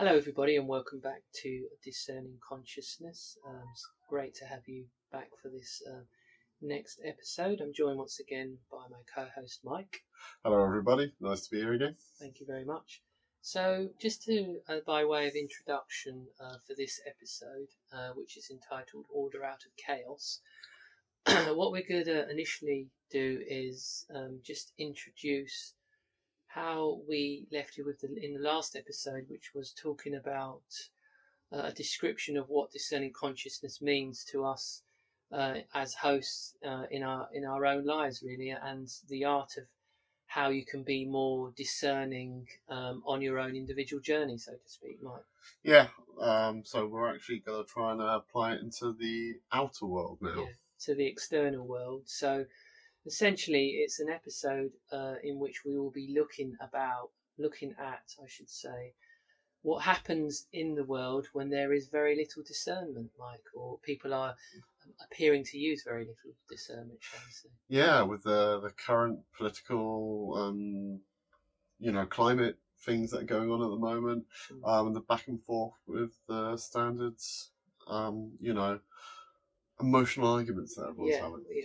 Hello, everybody, and welcome back to Discerning Consciousness. Um, it's great to have you back for this uh, next episode. I'm joined once again by my co host, Mike. Hello, everybody. Nice to be here again. Thank you very much. So, just to, uh, by way of introduction uh, for this episode, uh, which is entitled Order Out of Chaos, what we're going to initially do is um, just introduce how we left you with the, in the last episode, which was talking about uh, a description of what discerning consciousness means to us uh, as hosts uh, in our in our own lives, really, and the art of how you can be more discerning um, on your own individual journey, so to speak, Mike. Yeah. Um, so we're actually going to try and apply it into the outer world now. Yeah, to the external world. So essentially, it's an episode uh, in which we will be looking about, looking at, I should say, what happens in the world when there is very little discernment, Mike, or people are appearing to use very little discernment, shall we say? Yeah, with the the current political, um, you know, climate things that are going on at the moment, Mm. um, and the back and forth with the standards, um, you know, emotional arguments that everyone's yeah, having. yeah.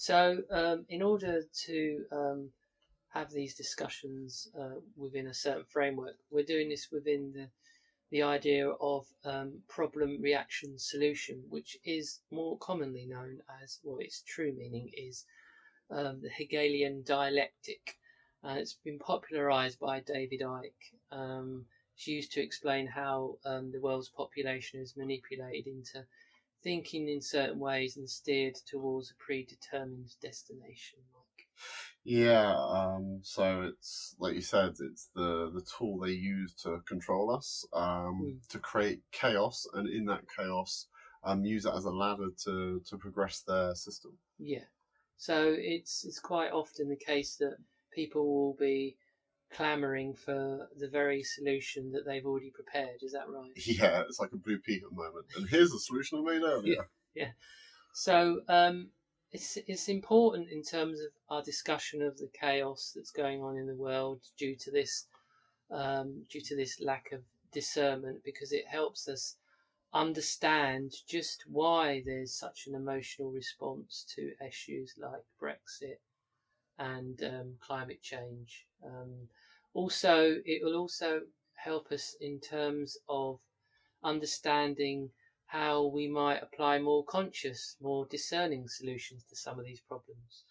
So, um, in order to um, have these discussions uh, within a certain framework, we're doing this within the the idea of um, problem reaction solution, which is more commonly known as, well, its true meaning is um, the Hegelian dialectic. Uh, it's been popularized by David Icke. Um, it's used to explain how um, the world's population is manipulated into thinking in certain ways and steered towards a predetermined destination. Like, Yeah, um, so it's like you said, it's the the tool they use to control us, um, Mm. to create chaos, and in that chaos, um, use it as a ladder to to progress their system. yeah. So it's it's quite often the case that people will be clamoring for the very solution that they've already prepared. Is that right? Yeah, it's like a blue peter moment. And here's the solution I made earlier. Yeah, yeah. So um, it's it's important in terms of our discussion of the chaos that's going on in the world due to this um, due to this lack of discernment because it helps us understand just why there's such an emotional response to issues like Brexit and um, climate change. Um, also, it will also help us in terms of understanding how we might apply more conscious, more discerning solutions to some of these problems.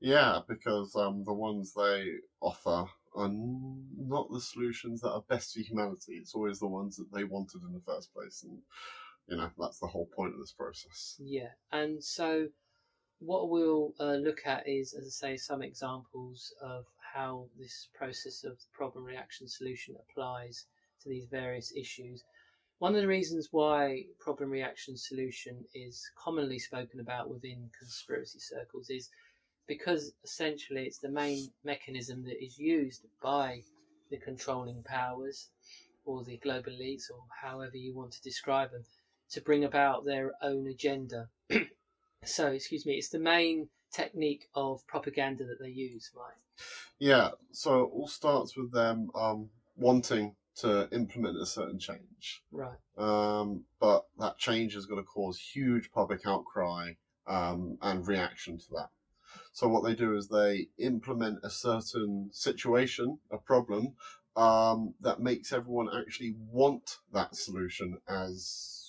Yeah, because um, the ones they offer are not the solutions that are best for humanity. It's always the ones that they wanted in the first place, and you know that's the whole point of this process. Yeah, and so what we'll uh, look at is, as I say, some examples of how this process of problem reaction solution applies to these various issues. One of the reasons why problem reaction solution is commonly spoken about within conspiracy circles is because essentially it's the main mechanism that is used by the controlling powers or the global elites or however you want to describe them to bring about their own agenda. so, excuse me, it's the main technique of propaganda that they use, right? Yeah, so it all starts with them um, wanting to implement a certain change. Right. Um, but that change is going to cause huge public outcry um, and reaction to that. So what they do is they implement a certain situation, a problem, um, that makes everyone actually want that solution as,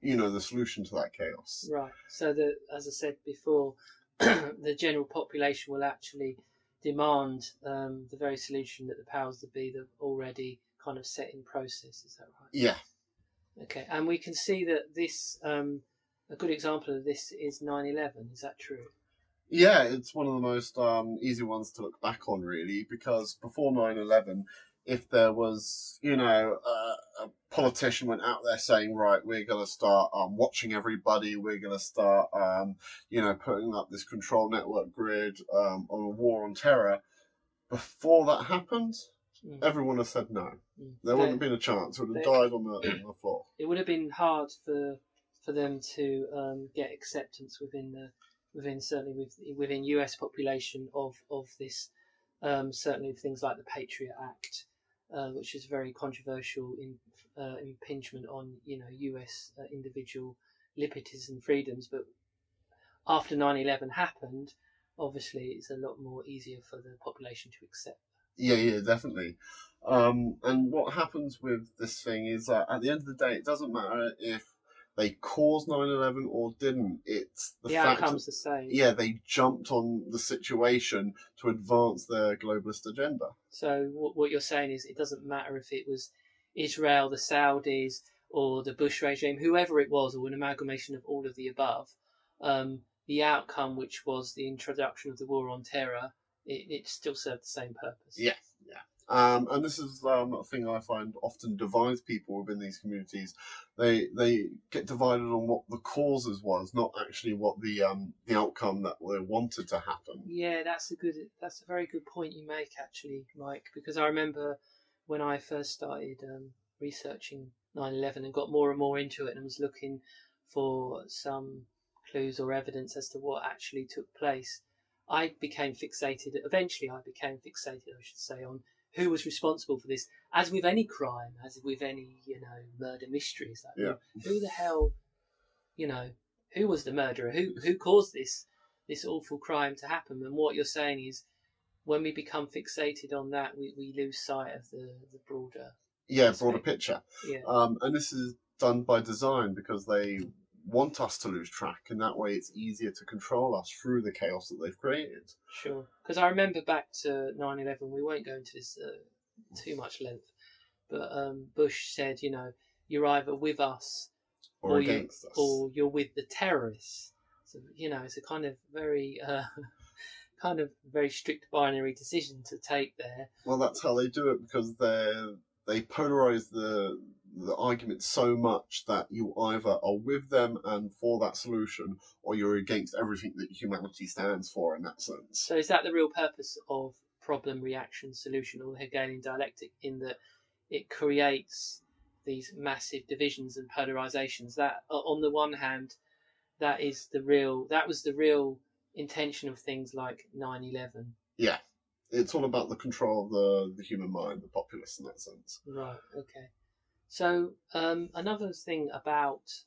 you know, the solution to that chaos. Right. So that, as I said before, the general population will actually demand um, the very solution that the powers that be have already kind of set in process. Is that right? Yeah, Okay. And we can see that this, um, a good example of this is 9/11. Is that true? Yeah, it's one of the most um, easy ones to look back on, really, because before 9 11, if there was, you know, a, a politician went out there saying, right, we're going to start um, watching everybody, we're going to start, um, you know, putting up this control network grid um, on a war on terror, before that happened, Mm. everyone have said no. Mm. There wouldn't have been a chance. It would have died on the, on the floor. it would have been hard for for them to um, get acceptance within the within certainly with, within US population of of this um, certainly things like the Patriot Act uh, which is very controversial in uh, impingement on you know U.S. Uh, individual liberties and freedoms. But after 9/11 happened, obviously it's a lot more easier for the population to accept. Yeah, yeah, definitely. Um, and what happens with this thing is that at the end of the day, it doesn't matter if they caused 9-11 or didn't. It's the, The, fact outcome's the same. yeah, they jumped on the situation to advance their globalist agenda. So what, what you're saying is it doesn't matter if it was Israel, the Saudis, or the Bush regime, whoever it was, or an amalgamation of all of the above. Um, the outcome, which was the introduction of the war on terror, it, it still served the same purpose. Yeah, yeah. Um, and this is um, a thing I find often divides people within these communities. They they get divided on what the causes was, not actually what the um, the outcome that they wanted to happen. Yeah, that's a good. That's a very good point you make, actually, Mike. Because I remember when I first started um, researching 9/11 and got more and more into it, and was looking for some clues or evidence as to what actually took place. I became fixated. Eventually, I became fixated, I should say, on who was responsible for this. As with any crime, as with any you know murder mysteries, like, Yeah. who the hell, you know, who was the murderer? Who who caused this this awful crime to happen? And what you're saying is, when we become fixated on that, we, we lose sight of the the broader. Yeah, That's broader picture. Yeah, Um, and this is done by design because they want us to lose track, and that way it's easier to control us through the chaos that they've created. sure. Because I remember back to 9/11. We won't go into this uh, too much length, but um, Bush said, you know, you're either with us Or, Or you, us, or you're with the terrorists. So you know, it's a kind of very, uh, kind of very strict binary decision to take there. Well, that's how they do it because they they polarize the the argument so much that you either are with them and for that solution, or you're against everything that humanity stands for in that sense. So is that the real purpose of problem, reaction, solution, or the Hegelian dialectic? In that it creates these massive divisions and polarizations. That, on the one hand, that is the real. That was the real intention of things like 9/11. Yeah, it's all about the control of the the human mind, the populace in that sense. Right. Okay. So um, another thing about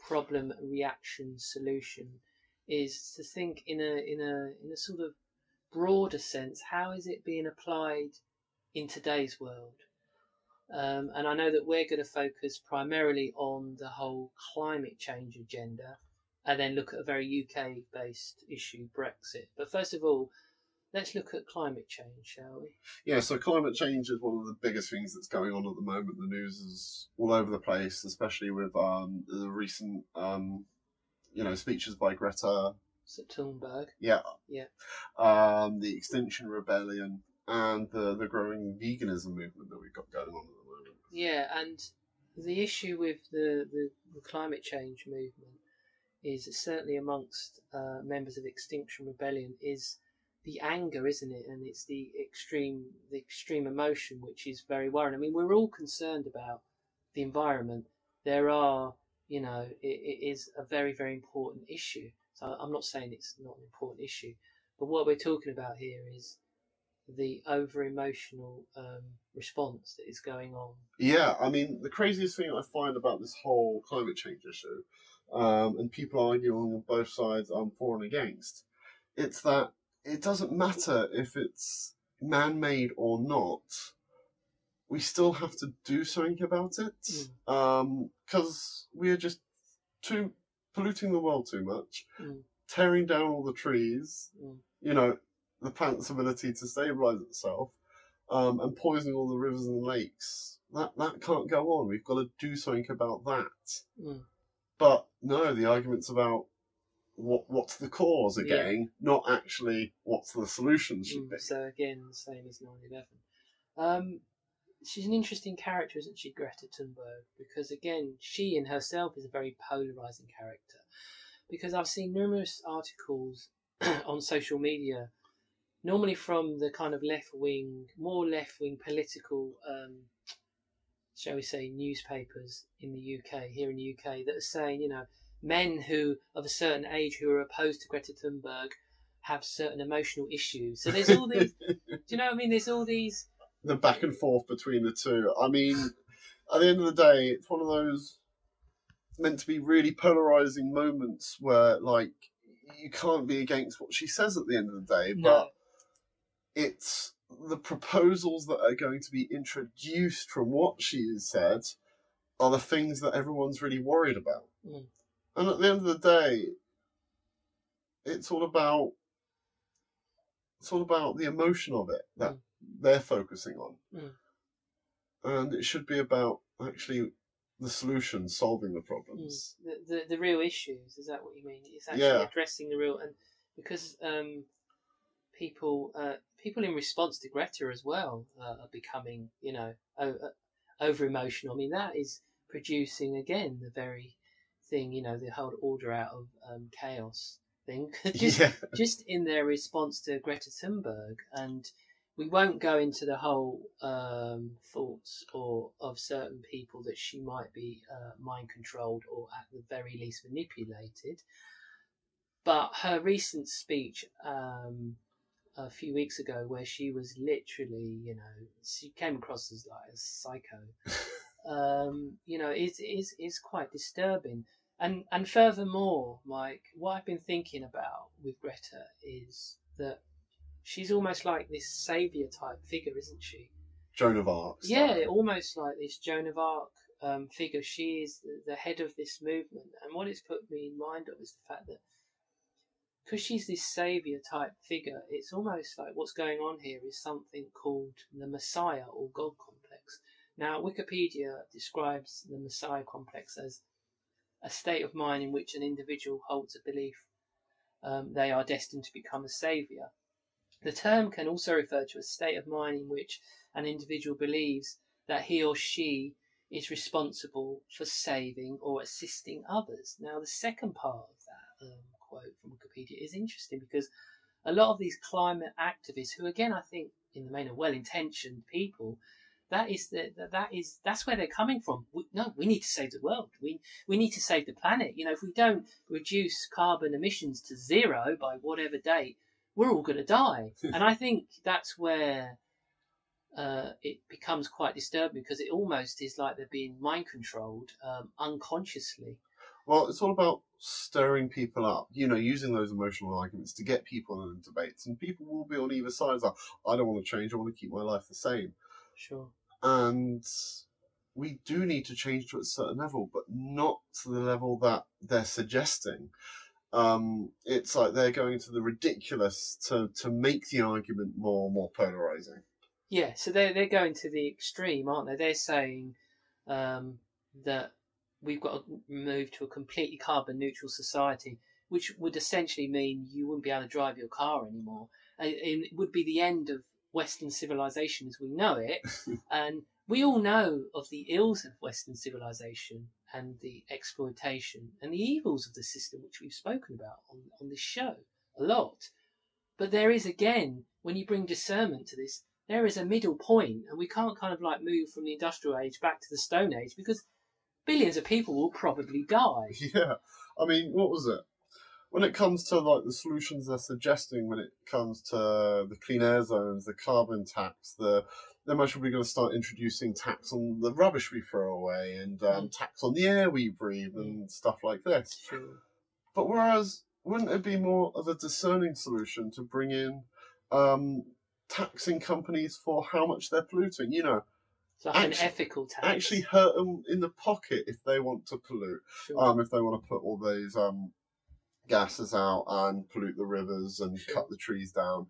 problem, reaction, solution is to think in a in a in a sort of broader sense. How is it being applied in today's world? Um, and I know that we're going to focus primarily on the whole climate change agenda, and then look at a very UK based issue, Brexit. But first of all, let's look at climate change, shall we? Yeah, so climate change is one of the biggest things that's going on at the moment. The news is all over the place, especially with um, the recent, um, you know, speeches by Greta, Thunberg. yeah, Yeah. um, the Extinction Rebellion, and the the growing veganism movement that we've got going on at the moment. Yeah, and the issue with the, the, the climate change movement is certainly amongst uh, members of Extinction Rebellion is the anger, isn't it? And it's the extreme the extreme emotion which is very worrying. I mean, we're all concerned about the environment. There are, you know, it, it is a very very important issue. So I'm not saying it's not an important issue, but what we're talking about here is the over emotional um, response that is going on Yeah, I mean, the craziest thing I find about this whole climate change issue, um, and people arguing on both sides, um, for and against, it's that it doesn't matter if it's man-made or not. We still have to do something about it, because we are just too polluting the world too much, Mm. tearing down all the trees. Mm. You know, the plant's ability to stabilize itself um, and poisoning all the rivers and lakes. That that can't go on. We've got to do something about that. Mm. But no, the argument's about what what's the cause Yeah. again, not actually what's the solution should Mm, be. So again, same as 9/11. Um, she's an interesting character, isn't she, Greta Thunberg? Because again, she in herself is a very polarizing character. Because I've seen numerous articles on social media, normally from the kind of left wing, more left wing political, um, shall we say, newspapers in the UK, here in the UK, that are saying, you know, men who of a certain age who are opposed to Greta Thunberg have certain emotional issues. So there's all these. do you know what I mean? There's all these the back and forth between the two. I mean, at the end of the day, it's one of those meant to be really polarizing moments where, like, you can't be against what she says at the end of the day, No. but it's the proposals that are going to be introduced from what she has said are the things that everyone's really worried about. Mm. And at the end of the day, it's all about it's all about the emotion of it that they're focusing on. Mm. And it should be about actually the solution, solving the problems. the, the the real issues. Is that what you mean? It's actually Yeah. addressing the real and because um, people uh, people in response to Greta as well uh, are becoming you know o- over emotional. I mean that is producing again the very thing you know the whole order out of um, chaos thing. just yeah. just in their response to Greta Thunberg, and we won't go into the whole um, thoughts or of certain people that she might be uh, mind controlled or at the very least manipulated. But her recent speech um, a few weeks ago, where she was literally, you know, she came across as like a psycho. um, you know, is is is quite disturbing. And and furthermore, Mike, what I've been thinking about with Greta is that she's almost like this savior type figure, isn't she? Joan of Arc. Yeah, almost like this Joan of Arc um, figure. She is the, the head of this movement, and what it's put me in mind of is the fact that because she's this savior type figure, it's almost like what's going on here is something called the Messiah or God complex. Now, Wikipedia describes the Messiah complex as a state of mind in which an individual holds a belief um, they are destined to become a savior. The term can also refer to a state of mind in which an individual believes that he or she is responsible for saving or assisting others. Now, the second part of that um, quote from Wikipedia is interesting because a lot of these climate activists, who again I think in the main are well-intentioned people, that is the, that is that's where they're coming from. We, no, we need to save the world. We we need to save the planet. You know, if we don't reduce carbon emissions to zero by whatever date, we're all going to die. and I think that's where uh, it becomes quite disturbing because it almost is like they're being mind controlled um, unconsciously. Well, it's all about stirring people up, you know, using those emotional arguments to get people in debates. And people will be on either side. Like, I don't want to change, I want to keep my life the same. Sure. And we do need to change to a certain level, but not to the level that they're suggesting. Um, it's like they're going to the ridiculous to, to make the argument more and more polarizing. Yeah, so they're they're going to the extreme, aren't they? They're saying um, that we've got to move to a completely carbon neutral society, which would essentially mean you wouldn't be able to drive your car anymore, and it would be the end of Western civilization as we know it. and we all know of the ills of Western civilization and the exploitation and the evils of the system, which we've spoken about on, on this show a lot. But there is again, when you bring discernment to this, there is a middle point, and we can't kind of like move from the industrial age back to the Stone Age because billions of people will probably die. Yeah, I mean, what was it? When it comes to like the solutions they're suggesting, when it comes to the clean air zones, the carbon tax, the they're most probably going to start introducing tax on the rubbish we throw away and um, tax on the air we breathe and stuff like this. Sure. But whereas, wouldn't it be more of a discerning solution to bring in um, taxing companies for how much they're polluting? You know, It's like Actu- an ethical tax. actually hurt them in the pocket if they want to pollute Sure. um, if they want to put all those um, gases out and pollute the rivers and Sure. cut the trees down.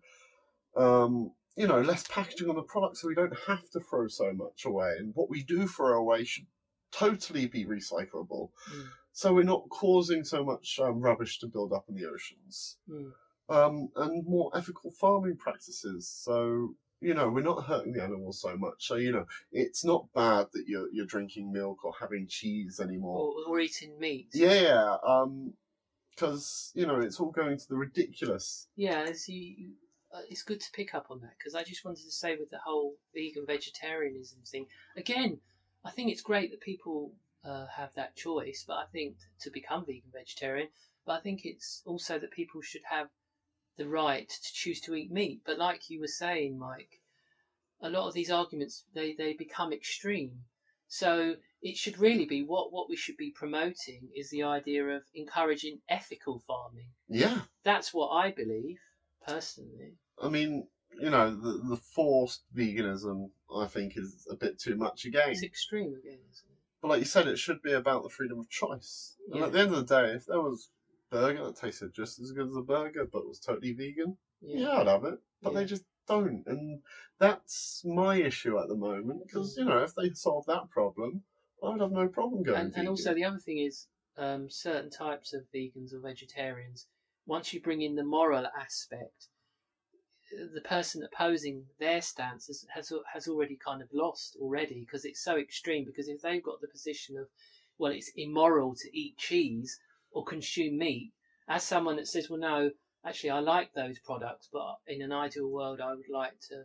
Um, you know, less packaging on the product so we don't have to throw so much away. And what we do throw away should totally be recyclable. Mm. So we're not causing so much um, rubbish to build up in the oceans. Mm. Um, and more ethical farming practices. So, you know, we're not hurting the animals so much. So, you know, it's not bad that you're, you're drinking milk or having cheese anymore. or, or eating meat. Yeah, um, because you know it's all going to the ridiculous. Yeah, it's, you, uh, it's good to pick up on that because I just wanted to say with the whole vegan vegetarianism thing again, I think it's great that people uh, have that choice, but I think to become vegan vegetarian, but I think it's also that people should have the right to choose to eat meat. But like you were saying, Mike, a lot of these arguments they, they become extreme. So it should really be what, what we should be promoting is the idea of encouraging ethical farming. Yeah. That's what I believe, personally. I mean, you know, the, the forced veganism, I think, is a bit too much again. It's extreme again, isn't it? But like you said, it should be about the freedom of choice. And Yeah. at the end of the day, if there was burger that tasted just as good as a burger but was totally vegan, yeah, I'd have it. But they just don't, and that's my issue at the moment. Because you know, if they solve that problem, I would have no problem going. and, and also the other thing is um, certain types of vegans or vegetarians once you bring in the moral aspect the person opposing their stance has, has, has already kind of lost already because it's so extreme because if they've got the position of well it's immoral to eat cheese or consume meat as someone that says well no actually i like those products but in an ideal world i would like to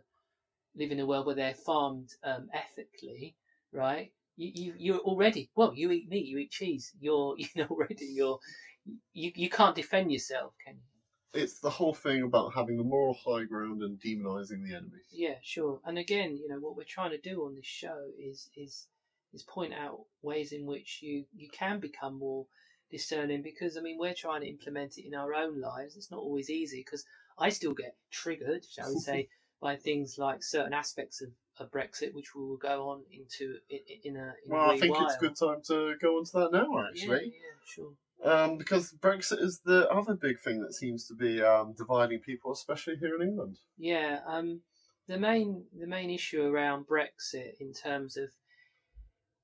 live in a world where they're farmed um, ethically right? You, you you're already well you eat meat you eat cheese. You're you know already you're you, you can't defend yourself can you? It's the whole thing about having the moral high ground and demonizing the enemy. yeah sure. And again you know what we're trying to do on this show is is is point out ways in which you you can become more discerning because i mean we're trying to implement it in our own lives it's not always easy because i still get triggered shall we say by things like certain aspects of, of brexit which we will go on into in, in a in Well, a I think while. it's a good time to go on to that now, yeah, actually. yeah sure Um, because Brexit is the other big thing that seems to be um, dividing people, especially here in England. Yeah, um, the main the main issue around Brexit in terms of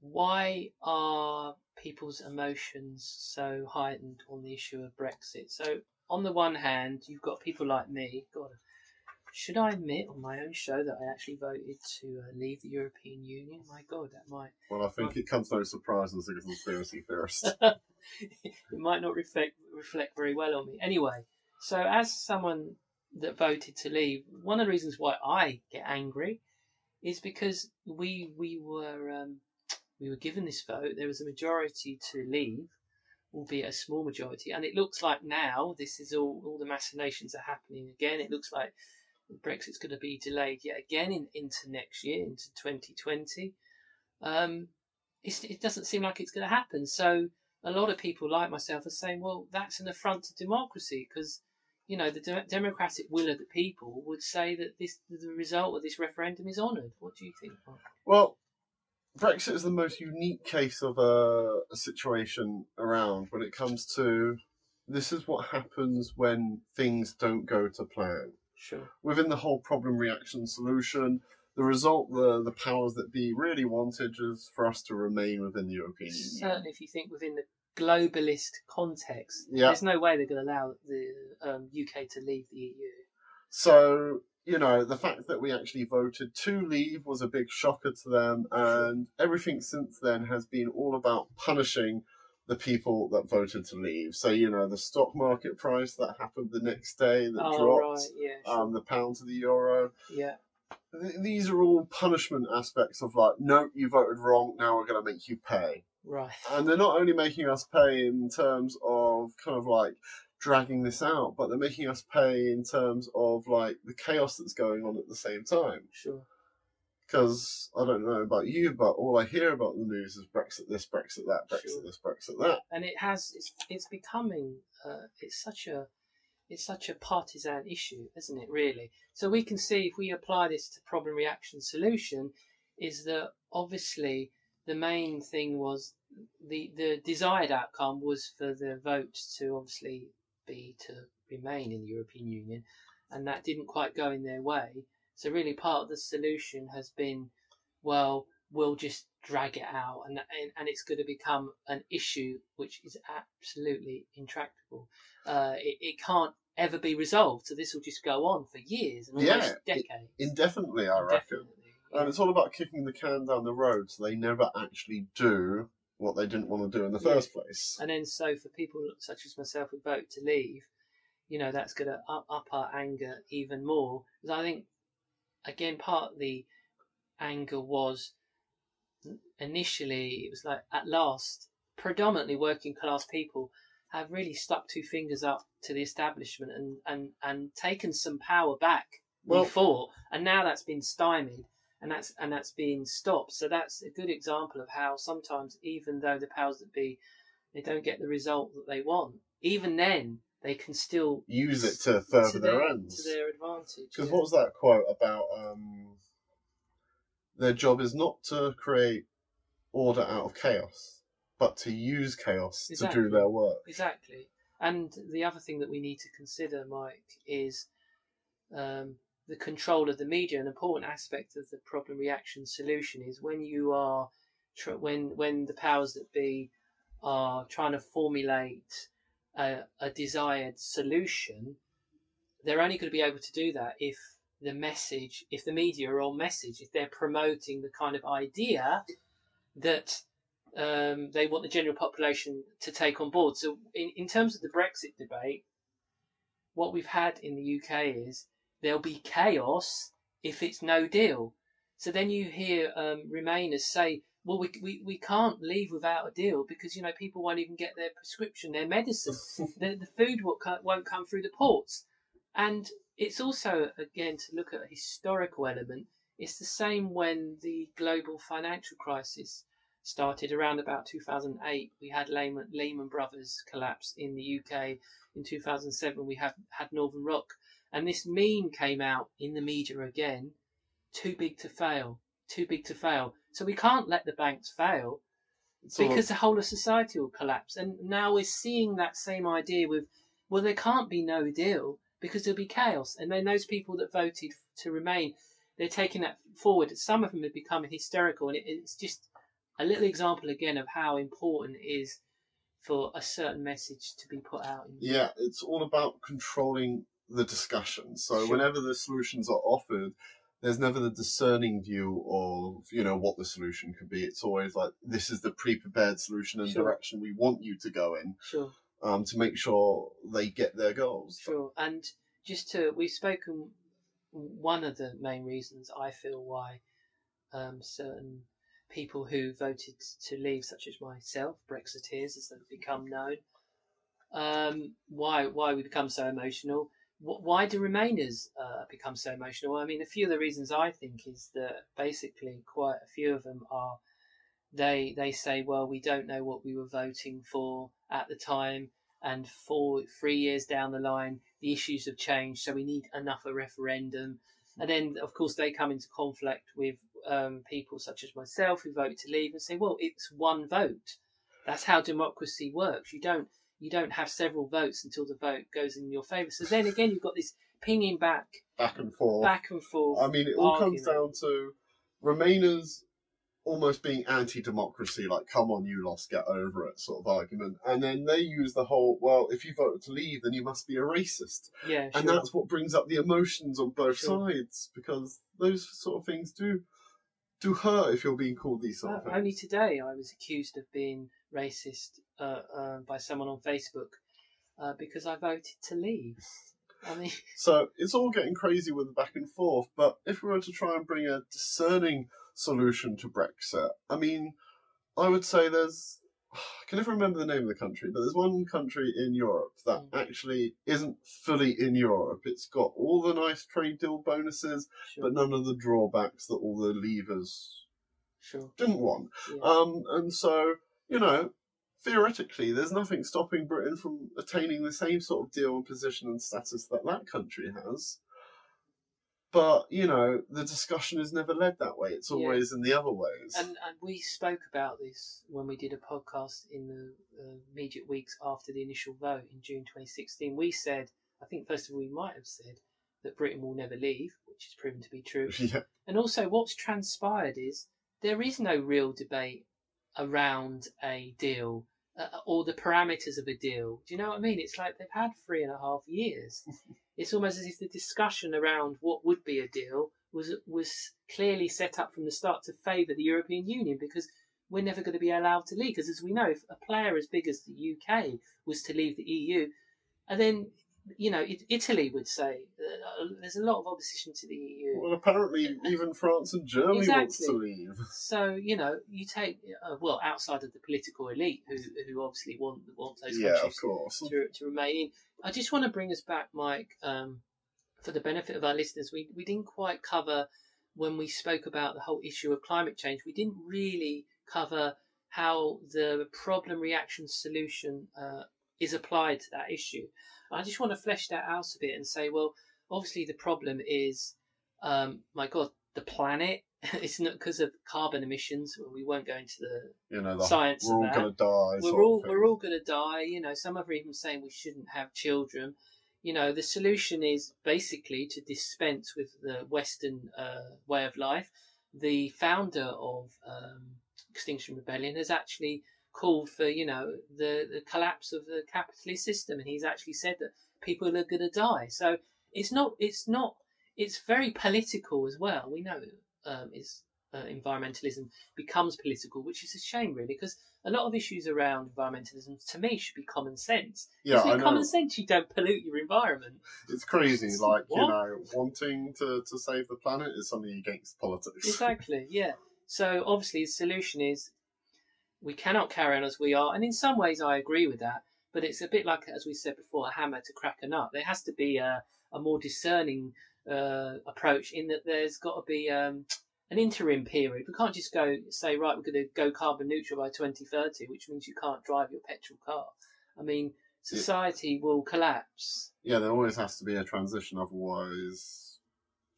why are people's emotions so heightened on the issue of Brexit? So on the one hand, you've got people like me. God, should I admit on my own show that I actually voted to uh, leave the European Union? My God, that might Well, I think it comes no surprise as a conspiracy theorist. it might not reflect reflect very well on me. Anyway, so as someone that voted to leave, one of the reasons why I get angry is because we we were um, we were given this vote. There was a majority to leave, albeit a small majority, and it looks like now this is all all the machinations are happening again. It looks like Brexit's going to be delayed yet again in, into next year, into 2020. Um, it doesn't seem like it's going to happen. So a lot of people like myself are saying, well, that's an affront to democracy because, you know, the de- democratic will of the people would say that this the result of this referendum is honoured. What do you think? Mark? well, Brexit is the most unique case of a, a situation around when it comes to this is what happens when things don't go to plan. Sure. Within the whole problem reaction solution, the result the, the powers that be really wanted is for us to remain within the European Union. Certainly, if you think within the globalist context, Yeah. there's no way they're going to allow the um, UK to leave the EU. So, you know, the fact that we actually voted to leave was a big shocker to them, and everything since then has been all about punishing the people that voted to leave. So, you know, the stock market price that happened the next day that oh, dropped, right, yeah, sure. um, the pound to the euro. yeah, Th- These are all punishment aspects of like, no, you voted wrong, now we're going to make you pay. right. And they're not only making us pay in terms of kind of like dragging this out, but they're making us pay in terms of like the chaos that's going on at the same time. Sure. Because I don't know about you, but all I hear about the news is Brexit this, Brexit that, Brexit Sure. this, Brexit that. and it has it's it's becoming uh, it's such a it's such a partisan issue isn't it really so we can see if we apply this to problem reaction solution is that obviously the main thing was the the desired outcome was for the vote to obviously be to remain in the European Union and that didn't quite go in their way so really part of the solution has been well we'll just drag it out and and, and it's going to become an issue which is absolutely intractable uh, it, it can't ever be resolved so this will just go on for years and Yeah, decades Indefinitely, I reckon. Yeah. And it's all about kicking the can down the road so they never actually do what they didn't want to do in the first place. And then, so for people such as myself who vote to leave, you know, that's going to up, up our anger even more. Because I think, again, part of the anger was initially, it was like, at last, predominantly working class people have really stuck two fingers up to the establishment and, and, and taken some power back, Well- we thought. And now that's been stymied. And that's and that's being stopped. So that's a good example of how sometimes, even though the powers that be, they don't get the result that they want, even then they can still use it to further to their, their, ends. to their advantage. Because yeah. what was that quote about? Um, their job is not to create order out of chaos, but to use chaos to do their work. Exactly. And the other thing that we need to consider, Mike, is um, the control of the media. An important aspect of the problem reaction solution is when you are when when the powers that be are trying to formulate a, a desired solution, they're only going to be able to do that if the message, if the media are on message, if they're promoting the kind of idea that um, they want the general population to take on board. So, in, in terms of the Brexit debate, what we've had in the UK is there'll be chaos if it's no deal. So then you hear um, Remainers say, well, we, we, we can't leave without a deal because, you know, people won't even get their prescription, their medicine. the, the food won't co- won't come through the ports. And it's also, again, to look at a historical element, it's the same when the global financial crisis started around about 2008. We had Lehman, Lehman Brothers collapse in the UK. In 2007, we have, had Northern Rock. And this meme came out in the media again too big to fail, too big to fail. So we can't let the banks fail of- because the whole of society will collapse. And now we're seeing that same idea with, well, there can't be no deal because there'll be chaos. And then those people that voted to remain, they're taking that forward. Some of them are becoming hysterical, and it, it's just a little example again of how important it is for a certain message to be put out. In Yeah, it's all about controlling the discussion. So Sure. whenever the solutions are offered, there's never the discerning view of you know what the solution could be. It's always like this is the pre-prepared solution and Sure. direction we want you to go in Sure. um, to make sure they get their goals. Sure, and just to we've spoken. One of the main reasons I feel why um, certain people who voted to leave, such as myself, Brexiteers, as they've become known, um, why why we become so emotional. Wh- Why do Remainers uh, become so emotional? I mean, a few of the reasons I think is that basically quite a few of them are they they say, well, we don't know what we were voting for at the time, and four three years down the line, the issues have changed, so we need another referendum. And then, of course, they come into conflict with um, people such as myself who vote to leave and say, well, it's one vote. That's how democracy works. You don't you don't have several votes until the vote goes in your favour. So then again, you've got this pinging back, Back and forth. back and forth. I mean, it all comes down to Remainers almost being anti-democracy, like "come on, you lost, get over it" sort of argument, and then they use the whole "well, if you voted to leave, then you must be a racist," Yeah, and sure. that's what brings up the emotions on both Sure. sides because those sort of things do do hurt if you're being called these sort Uh, of things. only today I was accused of being racist uh, uh, by someone on Facebook uh, because I voted to leave. I mean, So it's all getting crazy with the back and forth. But if we were to try and bring a discerning solution to Brexit, I mean, I would say there's. I can never remember the name of the country, but there's one country in Europe that Mm. actually isn't fully in Europe. It's got all the nice trade deal bonuses, sure, but none of the drawbacks that all the leavers sure. didn't want. Yeah. Um, and so, you know, theoretically, there's nothing stopping Britain from attaining the same sort of deal and position and status that that country has. But, you know, the discussion is never led that way. It's Yeah. always in the other ways. And, and we spoke about this when we did a podcast in the uh, immediate weeks after the initial vote in June 2016. We said, I think first of all, we might have said that Britain will never leave, which is proven to be true. yeah, And also, what's transpired is there is no real debate around a deal uh, or the parameters of a deal. Do you know what I mean? It's like they've had three and a half years. it's almost as if the discussion around what would be a deal was was clearly set up from the start to favour the European Union because we're never going to be allowed to leave. Because as we know, if a player as big as the UK was to leave the EU, and then you know it, Italy would say uh, there's a lot of opposition to the EU. well, apparently, even France and Germany wants to leave. So you know, you take uh, well outside of the political elite who who obviously want want those Yeah, of countries course. to, to remain in. I just want to bring us back, Mike, um, for the benefit of our listeners. We we didn't quite cover when we spoke about the whole issue of climate change, we didn't really cover how the problem reaction solution uh, is applied to that issue. I just want to flesh that out a bit and say, well, obviously the problem is, um, my God, the planet. it's not because of carbon emissions. We won't go into the You know, the, science. we're of all going to die. we're all we're all going to die. You know, some of are even saying we shouldn't have children. You know, the solution is basically to dispense with the Western uh, way of life. The founder of um, Extinction Rebellion has actually called for you know the the collapse of the capitalist system, and he's actually said that people are going to die. So it's not it's not it's very political as well. We know um, it's uh, environmentalism becomes political, which is a shame, really, because a lot of issues around environmentalism, to me, should be common sense. Yeah, Isn't I it know. common sense you don't pollute your environment? It's crazy. It's- Like, you know, wanting to, to save the planet is something against politics. Exactly, yeah. So obviously, the solution is we cannot carry on as we are, and in some ways, I agree with that. But it's a bit like, as we said before, a hammer to crack a nut. There has to be a, a more discerning uh, approach in that there's got to be um, an interim period. We can't just go say, right, we're going to go carbon neutral by 2030, which means you can't drive your petrol car. I mean, society will collapse. Yeah, there always has to be a transition, otherwise,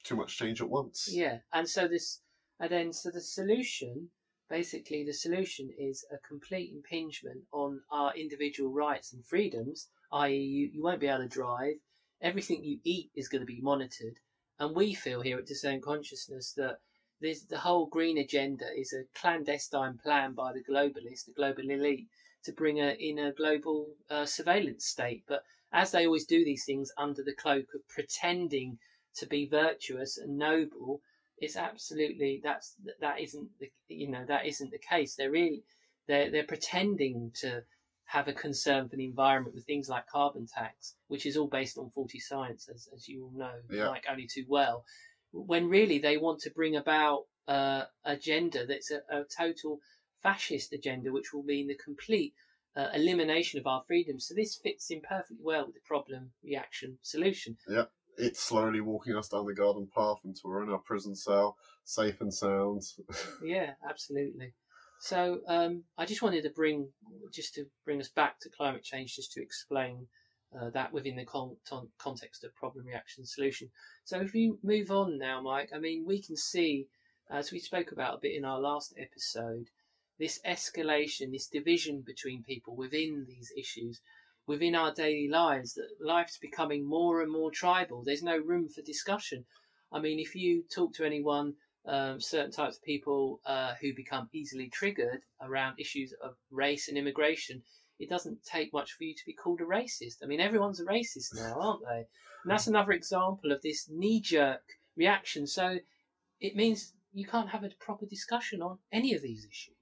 too much change at once. Yeah, and so this, and then so the solution, basically, the solution is a complete impingement on our individual rights and freedoms. I.e., you, you won't be able to drive. Everything you eat is going to be monitored, and we feel here at Discern Consciousness that this the whole green agenda is a clandestine plan by the globalists, the global elite, to bring a, in a global uh, surveillance state. But as they always do these things under the cloak of pretending to be virtuous and noble, it's absolutely that's that isn't the you know that isn't the case. They're really they're they're pretending to have a concern for the environment with things like carbon tax, which is all based on faulty science, as as you all know, Yeah. like only too well. When really they want to bring about uh, agenda that's a, a total fascist agenda, which will mean the complete uh, elimination of our freedoms. So this fits in perfectly well with the problem reaction solution. It's slowly walking us down the garden path until we're in our prison cell, safe and sound. Yeah, absolutely. So um, I just wanted to bring, just to bring us back to climate change, just to explain uh, that within the con- ton- context of problem reaction solution. So if we move on now, Mike, I mean we can see, as we spoke about a bit in our last episode, this escalation, this division between people within these issues, within our daily lives, that life's becoming more and more tribal. There's no room for discussion. I mean, if you talk to anyone um, certain types of people uh, who become easily triggered around issues of race and immigration, it doesn't take much for you to be called a racist. I mean, everyone's a racist now, aren't they? And that's another example of this knee jerk reaction. So it means you can't have a proper discussion on any of these issues.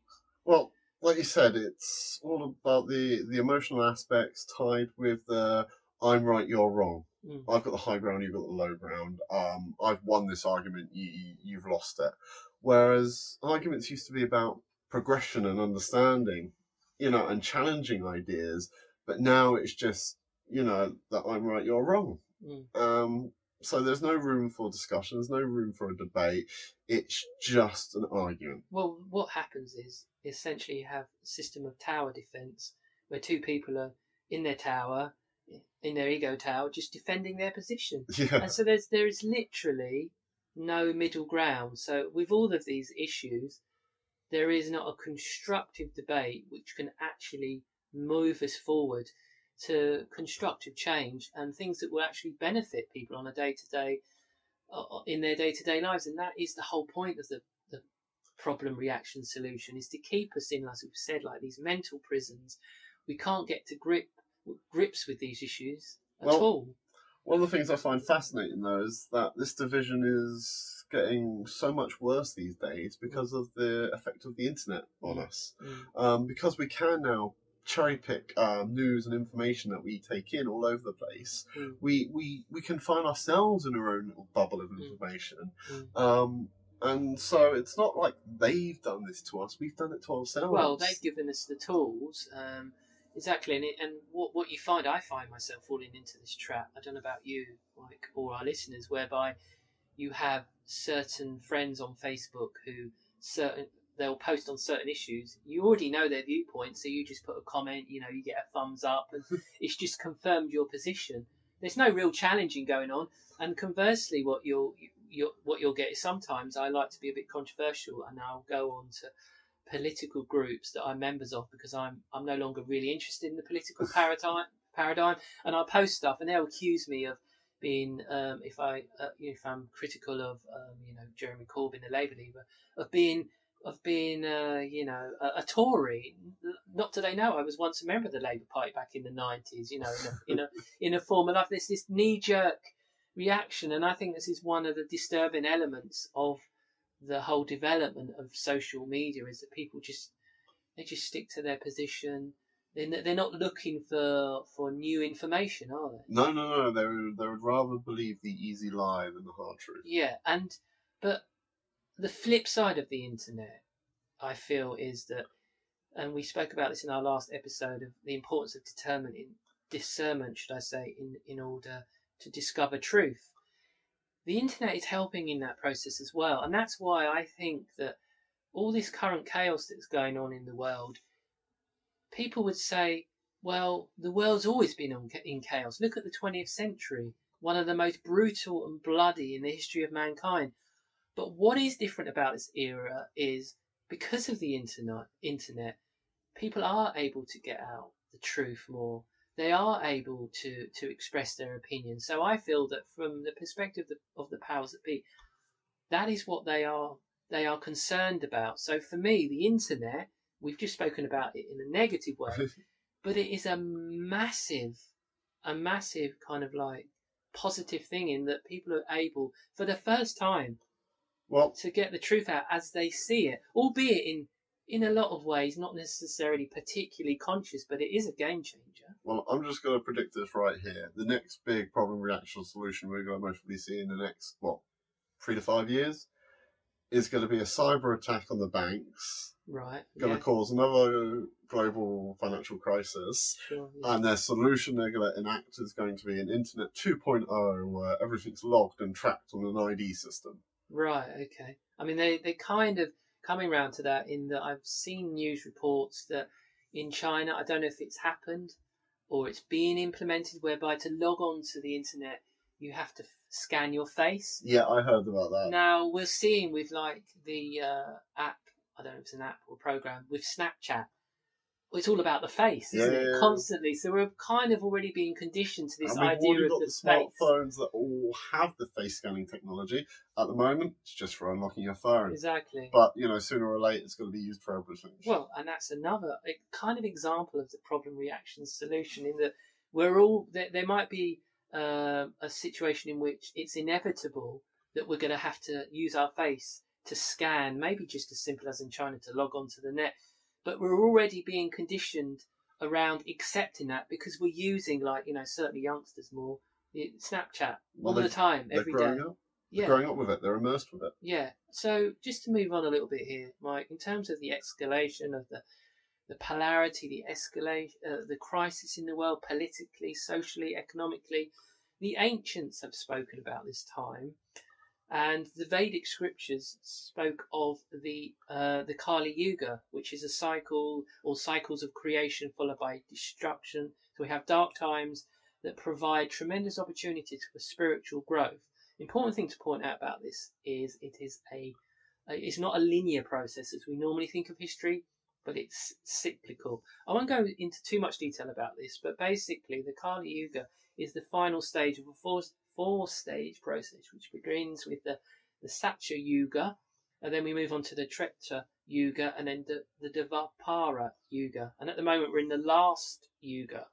Well, like you said, it's all about the, the emotional aspects tied with the I'm right, you're wrong. Mm. I've got the high ground, you've got the low ground. Um, I've won this argument, you, you, you've lost it. Whereas arguments used to be about progression and understanding, you know, and challenging ideas. But now it's just, you know, that I'm right, you're wrong. Mm. Um, so there's no room for discussion. There's no room for a debate. It's just an argument. Well, what happens is essentially have a system of tower defense where two people are in their tower, in their ego tower, just defending their position. Yeah. and so there's there is literally no middle ground. So with all of these issues, there is not a constructive debate which can actually move us forward to constructive change and things that will actually benefit people on a day to day in their day to day lives. And that is the whole point of the problem reaction solution is to keep us in, as we've said, like these mental prisons. We can't get to grip grips with these issues at Well, all. One of the things I find fascinating, though, is that this division is getting so much worse these days because of the effect of the internet on us. Mm. Um, because we can now cherry pick um, news and information that we take in all over the place. Mm. We, we we can find ourselves in our own little bubble of Mm. information. Mm. Um, and so it's not like they've done this to us; we've done it to ourselves. Well, they've given us the tools. Um, exactly, and, it, and what, what you find, I find myself falling into this trap. I don't know about you, like or our listeners, whereby you have certain friends on Facebook who certain they'll post on certain issues. You already know their viewpoint, so you just put a comment. You know, you get a thumbs up, and it's just confirmed your position. There's no real challenging going on. And conversely, what you'll you what you'll get is sometimes I like to be a bit controversial, and I'll go on to political groups that I'm members of because I'm I'm no longer really interested in the political paradigm paradigm, and I'll post stuff, and they'll accuse me of being um, if I uh, if I'm critical of um, you know Jeremy Corbyn, the Labour leader, of being of being uh, you know a, a, Tory. Not do they know I was once a member of the Labour Party back in the nineties. You know, in a in a, in a form of life. There's this knee jerk reaction, and I think this is one of the disturbing elements of the whole development of social media is that people just they just stick to their position. They're, they're not looking for for new information, are they? No, no, no. They would, they would rather believe the easy lie than the hard truth. Yeah, and but the flip side of the internet, I feel, is that, and we spoke about this in our last episode of the importance of determining discernment, should I say, in in order to discover truth. The internet is helping in that process as well, and that's why I think that all this current chaos that's going on in the world, people would say, well, the world's always been in chaos. Look at the 20th century, one of the most brutal and bloody in the history of mankind. But what is different about this era is because of the internet, internet, people are able to get out the truth more. They are able to, to express their opinions. So I feel that from the perspective of the, of the powers that be, that is what they are they are concerned about. So for me, the internet, we've just spoken about it in a negative way, but it is a massive, a massive kind of like positive thing in that people are able, for the first time, well, to get the truth out as they see it, albeit in in a lot of ways not necessarily particularly conscious, but it is a game changer. Well, I'm just going to predict this right here. The next big problem reaction solution we're going to most probably see in the next what three to five years is going to be a cyber attack on the banks. Right. Going yeah. to cause another global financial crisis. Sure, yeah. And their solution they're going to enact is going to be an Internet 2.0 where everything's logged and tracked on an ID system. Right. Okay. I mean, they they kind of coming around to that in that I've seen news reports that in China, I don't know if it's happened or it's being implemented, whereby to log on to the internet, you have to f- scan your face. Yeah, I heard about that. Now we're seeing with like the uh, app, I don't know if it's an app or program with Snapchat it's all about the face, isn't yeah, it? Yeah. Constantly. So we're kind of already being conditioned to this and we've idea already got the, the smartphones that all have the face scanning technology. At the moment, it's just for unlocking your phone. Exactly. But you know, sooner or later, it's going to be used for everything. Well, and that's another kind of example of the problem reaction solution in that we're all there. there might be uh, a situation in which it's inevitable that we're going to have to use our face to scan, maybe just as simple as in China to log onto the net but we're already being conditioned around accepting that because we're using like you know certainly youngsters more Snapchat well, all the time every day. Up. Yeah. They're growing up with it. They're immersed with it. Yeah. So just to move on a little bit here, Mike, in terms of the escalation of the the polarity, the escalation, uh, the crisis in the world, politically, socially, economically, the ancients have spoken about this time and the Vedic scriptures spoke of the uh, the Kali Yuga, which is a cycle or cycles of creation followed by destruction. So we have dark times that provide tremendous opportunities for spiritual growth. Important thing to point out about this is it is a it's not a linear process as we normally think of history, but it's cyclical. I won't go into too much detail about this, but basically the Kali Yuga is the final stage of a four, stage process, which begins with the, the Satya Yuga, and then we move on to the Treta Yuga, and then the, the Dvapara Yuga. And at the moment, we're in the last Yuga,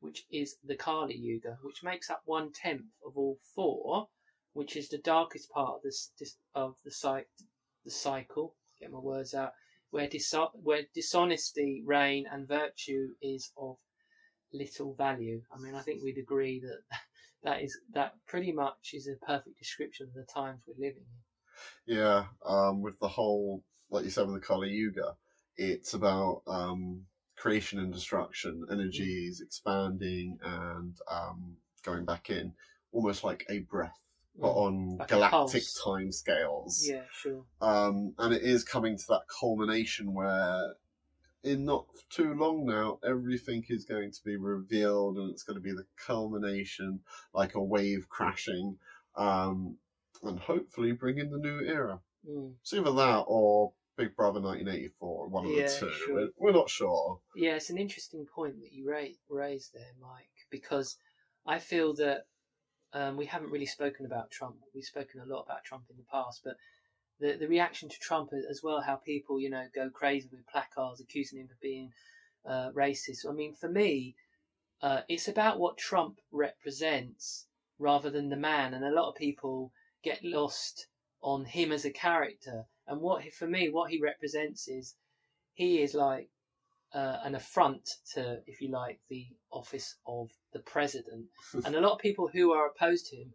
which is the Kali Yuga, which makes up one tenth of all four, which is the darkest part of this, this of the, the cycle. Get my words out. Where, diso- where dishonesty, reign, and virtue is of little value. I mean, I think we'd agree that that is that pretty much is a perfect description of the times we're living in. Yeah, um, with the whole, like you said, with the Kali Yuga, it's about um, creation and destruction, energies expanding and um, going back in, almost like a breath but Mm. on Like galactic time scales. Yeah, sure. Um, and it is coming to that culmination where, in not too long now, everything is going to be revealed, and it's going to be the culmination, like a wave crashing, um, and hopefully bring in the new era. Mm. It's either that or Big Brother 1984, one of Yeah, the two. sure. We're, we're not sure. Yeah, it's an interesting point that you ra- raised there, Mike, because I feel that um, we haven't really spoken about Trump. We've spoken a lot about Trump in the past, but the the reaction to Trump as well, how people you know go crazy with placards accusing him of being uh, racist. I mean, for me, uh, it's about what Trump represents rather than the man, and a lot of people get lost on him as a character. And what he, for me, what he represents is he is like uh, an affront to, if you like, the office of the president. and a lot of people who are opposed to him,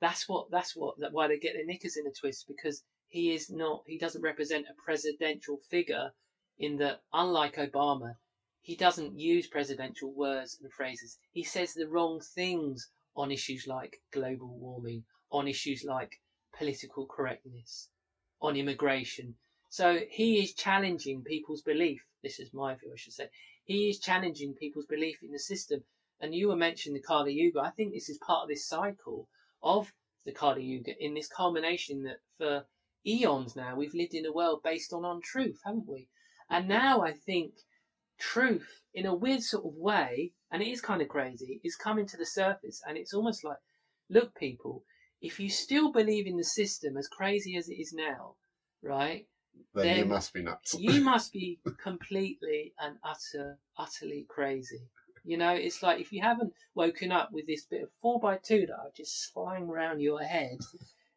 that's what that's what that why they get their knickers in a twist because he is not he doesn't represent a presidential figure in that unlike Obama, he doesn't use presidential words and phrases. He says the wrong things on issues like global warming, on issues like political correctness, on immigration. So he is challenging people's belief. This is my view, I should say. He is challenging people's belief in the system. And you were mentioning the Kali Yuga. I think this is part of this cycle of the Kali Yuga in this culmination that for eons now we've lived in a world based on untruth, haven't we? And now I think truth, in a weird sort of way, and it is kind of crazy, is coming to the surface. And it's almost like, look, people, if you still believe in the system as crazy as it is now, right, Then, you must be nuts. you must be completely and utter, utterly crazy. You know, it's like if you haven't woken up with this bit of four by two that are just flying around your head,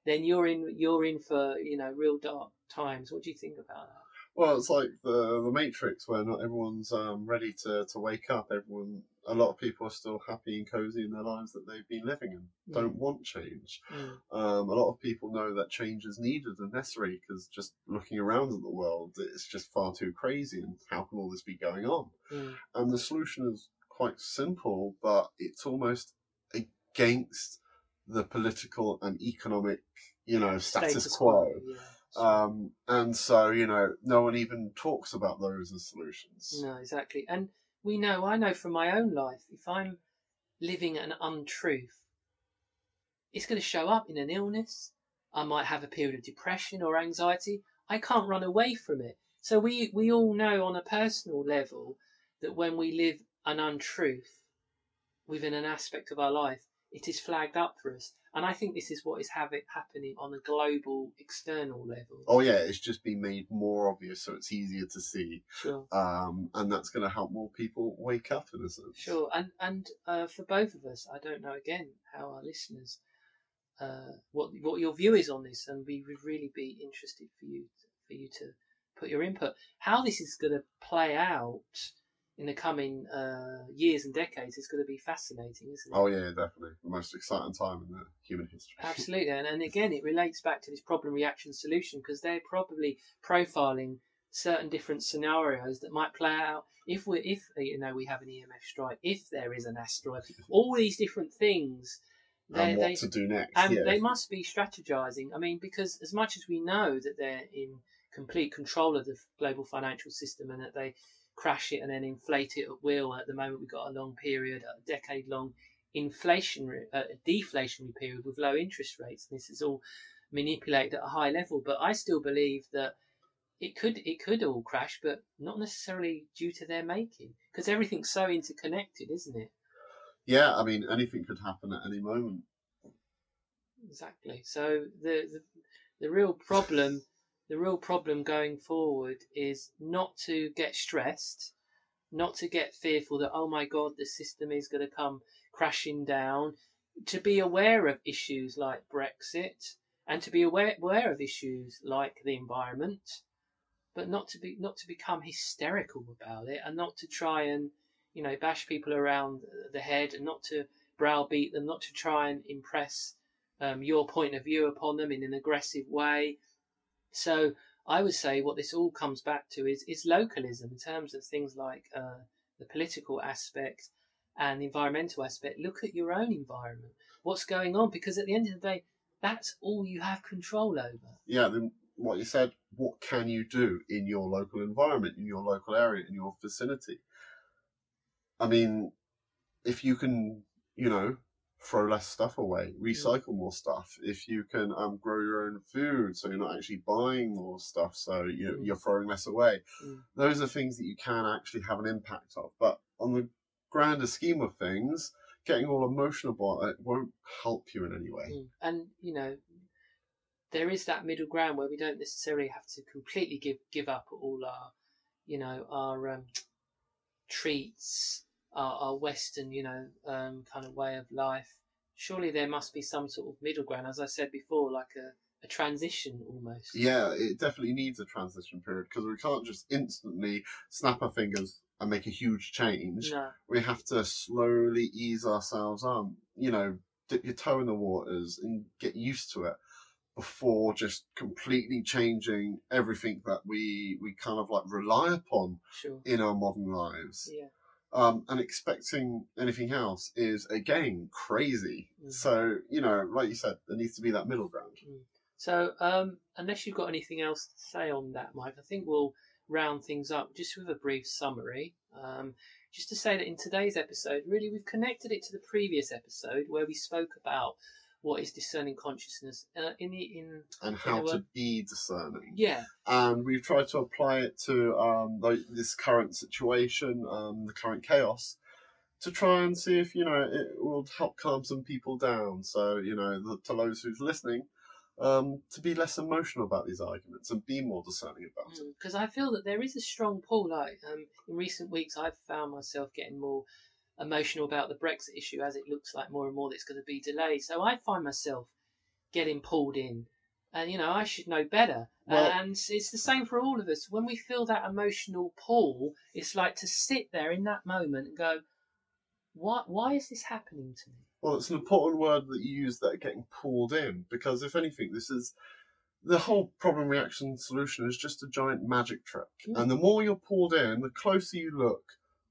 then you're in you're in for you know real dark times. What do you think about that? Well, it's like the the Matrix, where not everyone's um, ready to, to wake up. Everyone, a lot of people are still happy and cozy in their lives that they've been living and don't want change. Mm. Um, a lot of people know that change is needed and necessary because just looking around at the world, it's just far too crazy. And how can all this be going on? Mm. And the solution is quite simple, but it's almost against the political and economic, you know, status, quo. Yeah. Um, and so, you know, no one even talks about those as solutions. No, exactly. And we know, I know from my own life, if I'm living an untruth, it's going to show up in an illness. I might have a period of depression or anxiety. I can't run away from it. So we, we all know on a personal level that when we live an untruth within an aspect of our life, it is flagged up for us. And I think this is what is have happening on a global, external level. Oh yeah, it's just been made more obvious, so it's easier to see, Sure. um, and that's going to help more people wake up in a sense. Sure, and and uh, for both of us, I don't know again how our listeners, uh, what what your view is on this, and we would really be interested for you for you to put your input. How this is going to play out in the coming uh, years and decades is going to be fascinating, isn't it? Oh yeah, definitely the most exciting time in the human history. Absolutely, and, and again, it relates back to this problem reaction solution because they're probably profiling certain different scenarios that might play out if we if you know we have an EMF strike, if there is an asteroid, all these different things. They, and what they, to do next? and yeah. they must be strategizing. I mean, because as much as we know that they're in complete control of the global financial system and that they crash it and then inflate it at will, at the moment we've got a long period, a decade long inflationary, uh, deflationary period with low interest rates. And this is all manipulated at a high level. But I still believe that it could it could all crash, but not necessarily due to their making, because everything's so interconnected, isn't it? yeah, I mean anything could happen at any moment. Exactly. So the, the the real problem the real problem going forward is not to get stressed, not to get fearful that oh my god the system is going to come crashing down, to be aware of issues like Brexit and to be aware aware of issues like the environment, but not to be not to become hysterical about it and not to try and you know bash people around the head and not to browbeat them, not to try and impress um, your point of view upon them in an aggressive way. So I would say what this all comes back to is, is localism in terms of things like uh, the political aspect and the environmental aspect. Look at your own environment. What's going on? Because at the end of the day, that's all you have control over. Yeah, then what you said, what can you do in your local environment, in your local area, in your vicinity? I mean, if you can, you know, throw less stuff away, recycle more stuff. If you can um, grow your own food, so you're not actually buying more stuff, so you, Mm. you're throwing less away. Mm. Those are things that you can actually have an impact of. But on the grander scheme of things, getting all emotional about it won't help you in any way. Mm. And you know, there is that middle ground where we don't necessarily have to completely give give up all our, you know, our um, treats, our, our Western, you know, um, kind of way of life. Surely there must be some sort of middle ground, as I said before, like a, a transition almost. Yeah, it definitely needs a transition period because we can't just instantly snap our fingers and make a huge change. No. We have to slowly ease ourselves on, you know, dip your toe in the waters and get used to it before just completely changing everything that we we kind of like rely upon Sure. in our modern lives. Yeah. Um, and expecting anything else is again crazy. Mm. So, you know, like you said, there needs to be that middle ground. So, um, unless you've got anything else to say on that, Mike, I think we'll round things up just with a brief summary. Um, just to say that in today's episode, really, we've connected it to the previous episode where we spoke about what is discerning consciousness uh, in the in and how to be discerning. yeah And we've tried to apply it to um, tho- this current situation, um, the current chaos, to try and see if you know it will help calm some people down. So you know, the, to those who's listening, um, to be less emotional about these arguments and be more discerning about it. because I feel that there is a strong pull. Like um, in recent weeks, I've found myself getting more emotional about the Brexit issue as it looks like more and more that it's going to be delayed. So I find myself getting pulled in, and you know I should know better. Well- and it's the same for all of us. When we feel that emotional pull, it's like to sit there in that moment and go, "What? Why is this happening to me?" Well, it's an important word that you use that getting pulled in because if anything, this is the whole problem reaction solution is just a giant magic trick. Mm. And the more you're pulled in, the closer you look,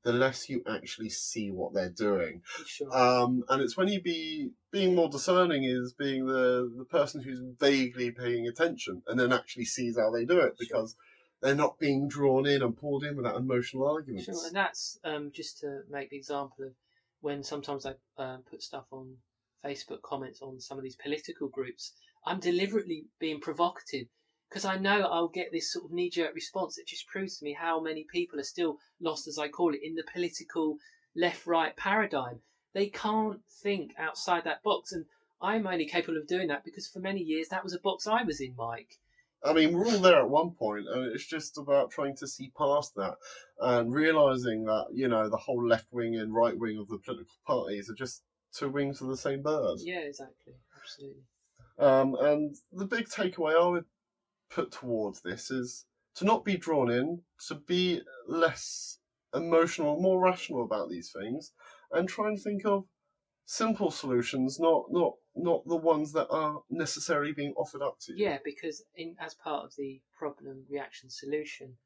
the less you actually see what they're doing. Sure. Um, and it's when you be being more discerning is being the the person who's vaguely paying attention and then actually sees how they do it because they're not being drawn in and pulled in with that emotional arguments. Sure, and that's um, just to make the example of when sometimes I um, put stuff on Facebook comments on some of these political groups. I'm deliberately being provocative because I know I'll get this sort of knee jerk response that just proves to me how many people are still lost, as I call it, in the political left right paradigm. They can't think outside that box, and I'm only capable of doing that because for many years that was a box I was in, Mike. I mean, we're all there at one point, and it's just about trying to see past that and realizing that you know the whole left wing and right wing of the political parties are just two wings of the same bird. Yeah, exactly, absolutely. Um, and the big takeaway I would put towards this is to not be drawn in, to be less emotional, more rational about these things, and try and think of simple solutions, not not not the ones that are necessarily being offered up to you. Yeah, because in as part of the problem reaction solution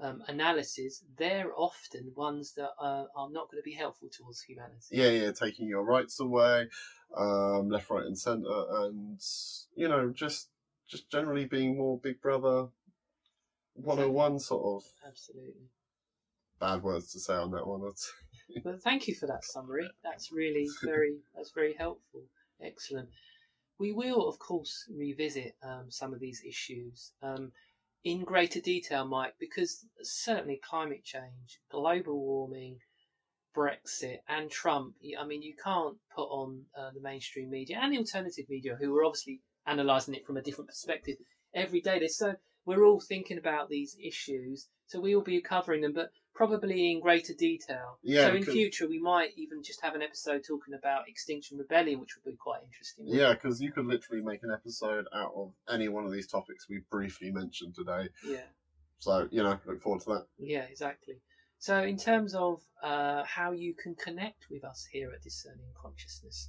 um, analysis, they're often ones that are, are not going to be helpful towards humanity. yeah, yeah, taking your rights away, um, left, right, and centre, and you know, just just generally being more Big Brother 101 sort of Absolutely. bad words to say on that one. But thank you for that summary. That's really very that's very helpful. Excellent. We will, of course, revisit um, some of these issues um, in greater detail, Mike, because certainly climate change, global warming, Brexit, and Trump. I mean, you can't put on uh, the mainstream media and the alternative media, who are obviously analysing it from a different perspective every day. They're so we're all thinking about these issues, so we will be covering them, but probably in greater detail. Yeah, so in future, we might even just have an episode talking about Extinction Rebellion, which would be quite interesting. yeah, because you could literally make an episode out of any one of these topics we briefly mentioned today. Yeah. So, you know, look forward to that. Yeah, exactly. So, in terms of uh, how you can connect with us here at Discerning Consciousness,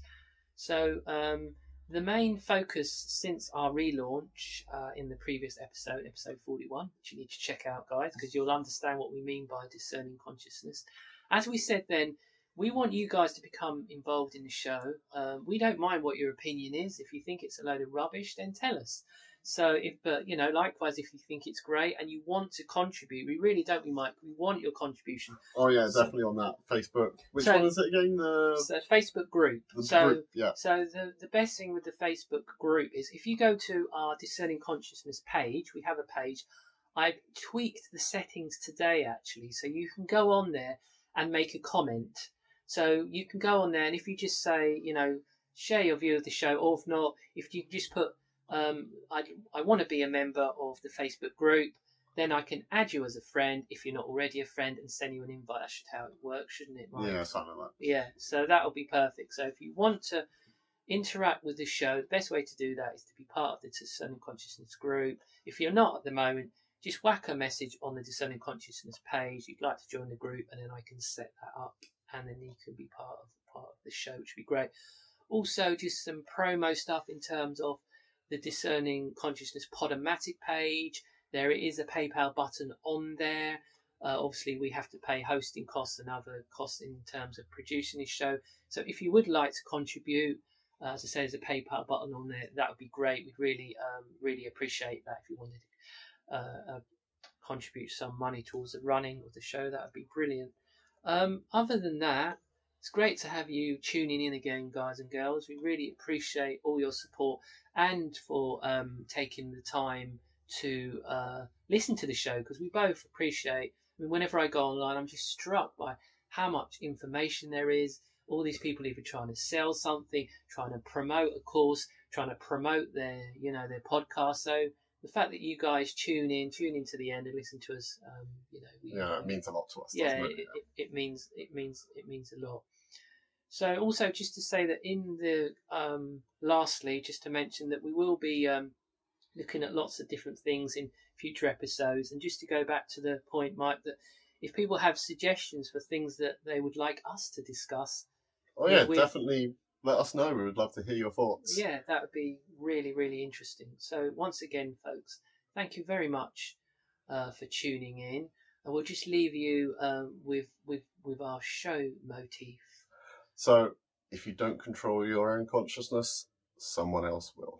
so um, the main focus since our relaunch uh, in the previous episode, episode 41, which you need to check out, guys, because you'll understand what we mean by discerning consciousness. As we said then, we want you guys to become involved in the show. Um, we don't mind what your opinion is. If you think it's a load of rubbish, then tell us. So if, but you know, likewise, if you think it's great and you want to contribute, we really don't, we might, we want your contribution. Oh yeah, So- definitely on that Facebook. Which So- one is it again? The, So Facebook group. the so group. Yeah. So the, the best thing with the Facebook group is if you go to our discerning consciousness page, we have a page. I've tweaked the settings today actually, so you can go on there and make a comment. So you can go on there and if you just say, you know, share your view of the show, or if not, if you just put, um, I, I want to be a member of the Facebook group, then I can add you as a friend if you're not already a friend and send you an invite. That should how it works, shouldn't it? Mike? Yeah, something like Yeah, so that'll be perfect. So if you want to interact with the show, the best way to do that is to be part of the Discerning Consciousness group. If you're not at the moment, just whack a message on the Discerning Consciousness page. You'd like to join the group, and then I can set that up, and then you can be part of part of the show, which would be great. Also, just some promo stuff in terms of the Discerning Consciousness Podomatic page. There is a PayPal button on there. Uh, obviously, we have to pay hosting costs and other costs in terms of producing this show. So, if you would like to contribute, uh, as I say, there's a PayPal button on there. That would be great. We'd really, um, really appreciate that if you wanted to uh, uh, contribute some money towards the running of the show. That would be brilliant. Um, other than that, it's great to have you tuning in again, guys and girls. We really appreciate all your support and for um, taking the time to uh, listen to the show because we both appreciate. I mean, whenever I go online, I'm just struck by how much information there is. All these people either trying to sell something, trying to promote a course, trying to promote their, you know, their podcast. So the fact that you guys tune in, tune in to the end and listen to us, um, you know, we, Yeah, it means a lot to us. yeah, it, it? it, it means it means it means a lot. So also just to say that in the um, lastly, just to mention that we will be um, looking at lots of different things in future episodes, and just to go back to the point, Mike, that if people have suggestions for things that they would like us to discuss, Oh yeah, definitely. Let us know. We would love to hear your thoughts. yeah, that would be really really interesting. So once again, folks, thank you very much uh, for tuning in, and we'll just leave you um, with with with our show motif. So if you don't control your own consciousness, someone else will.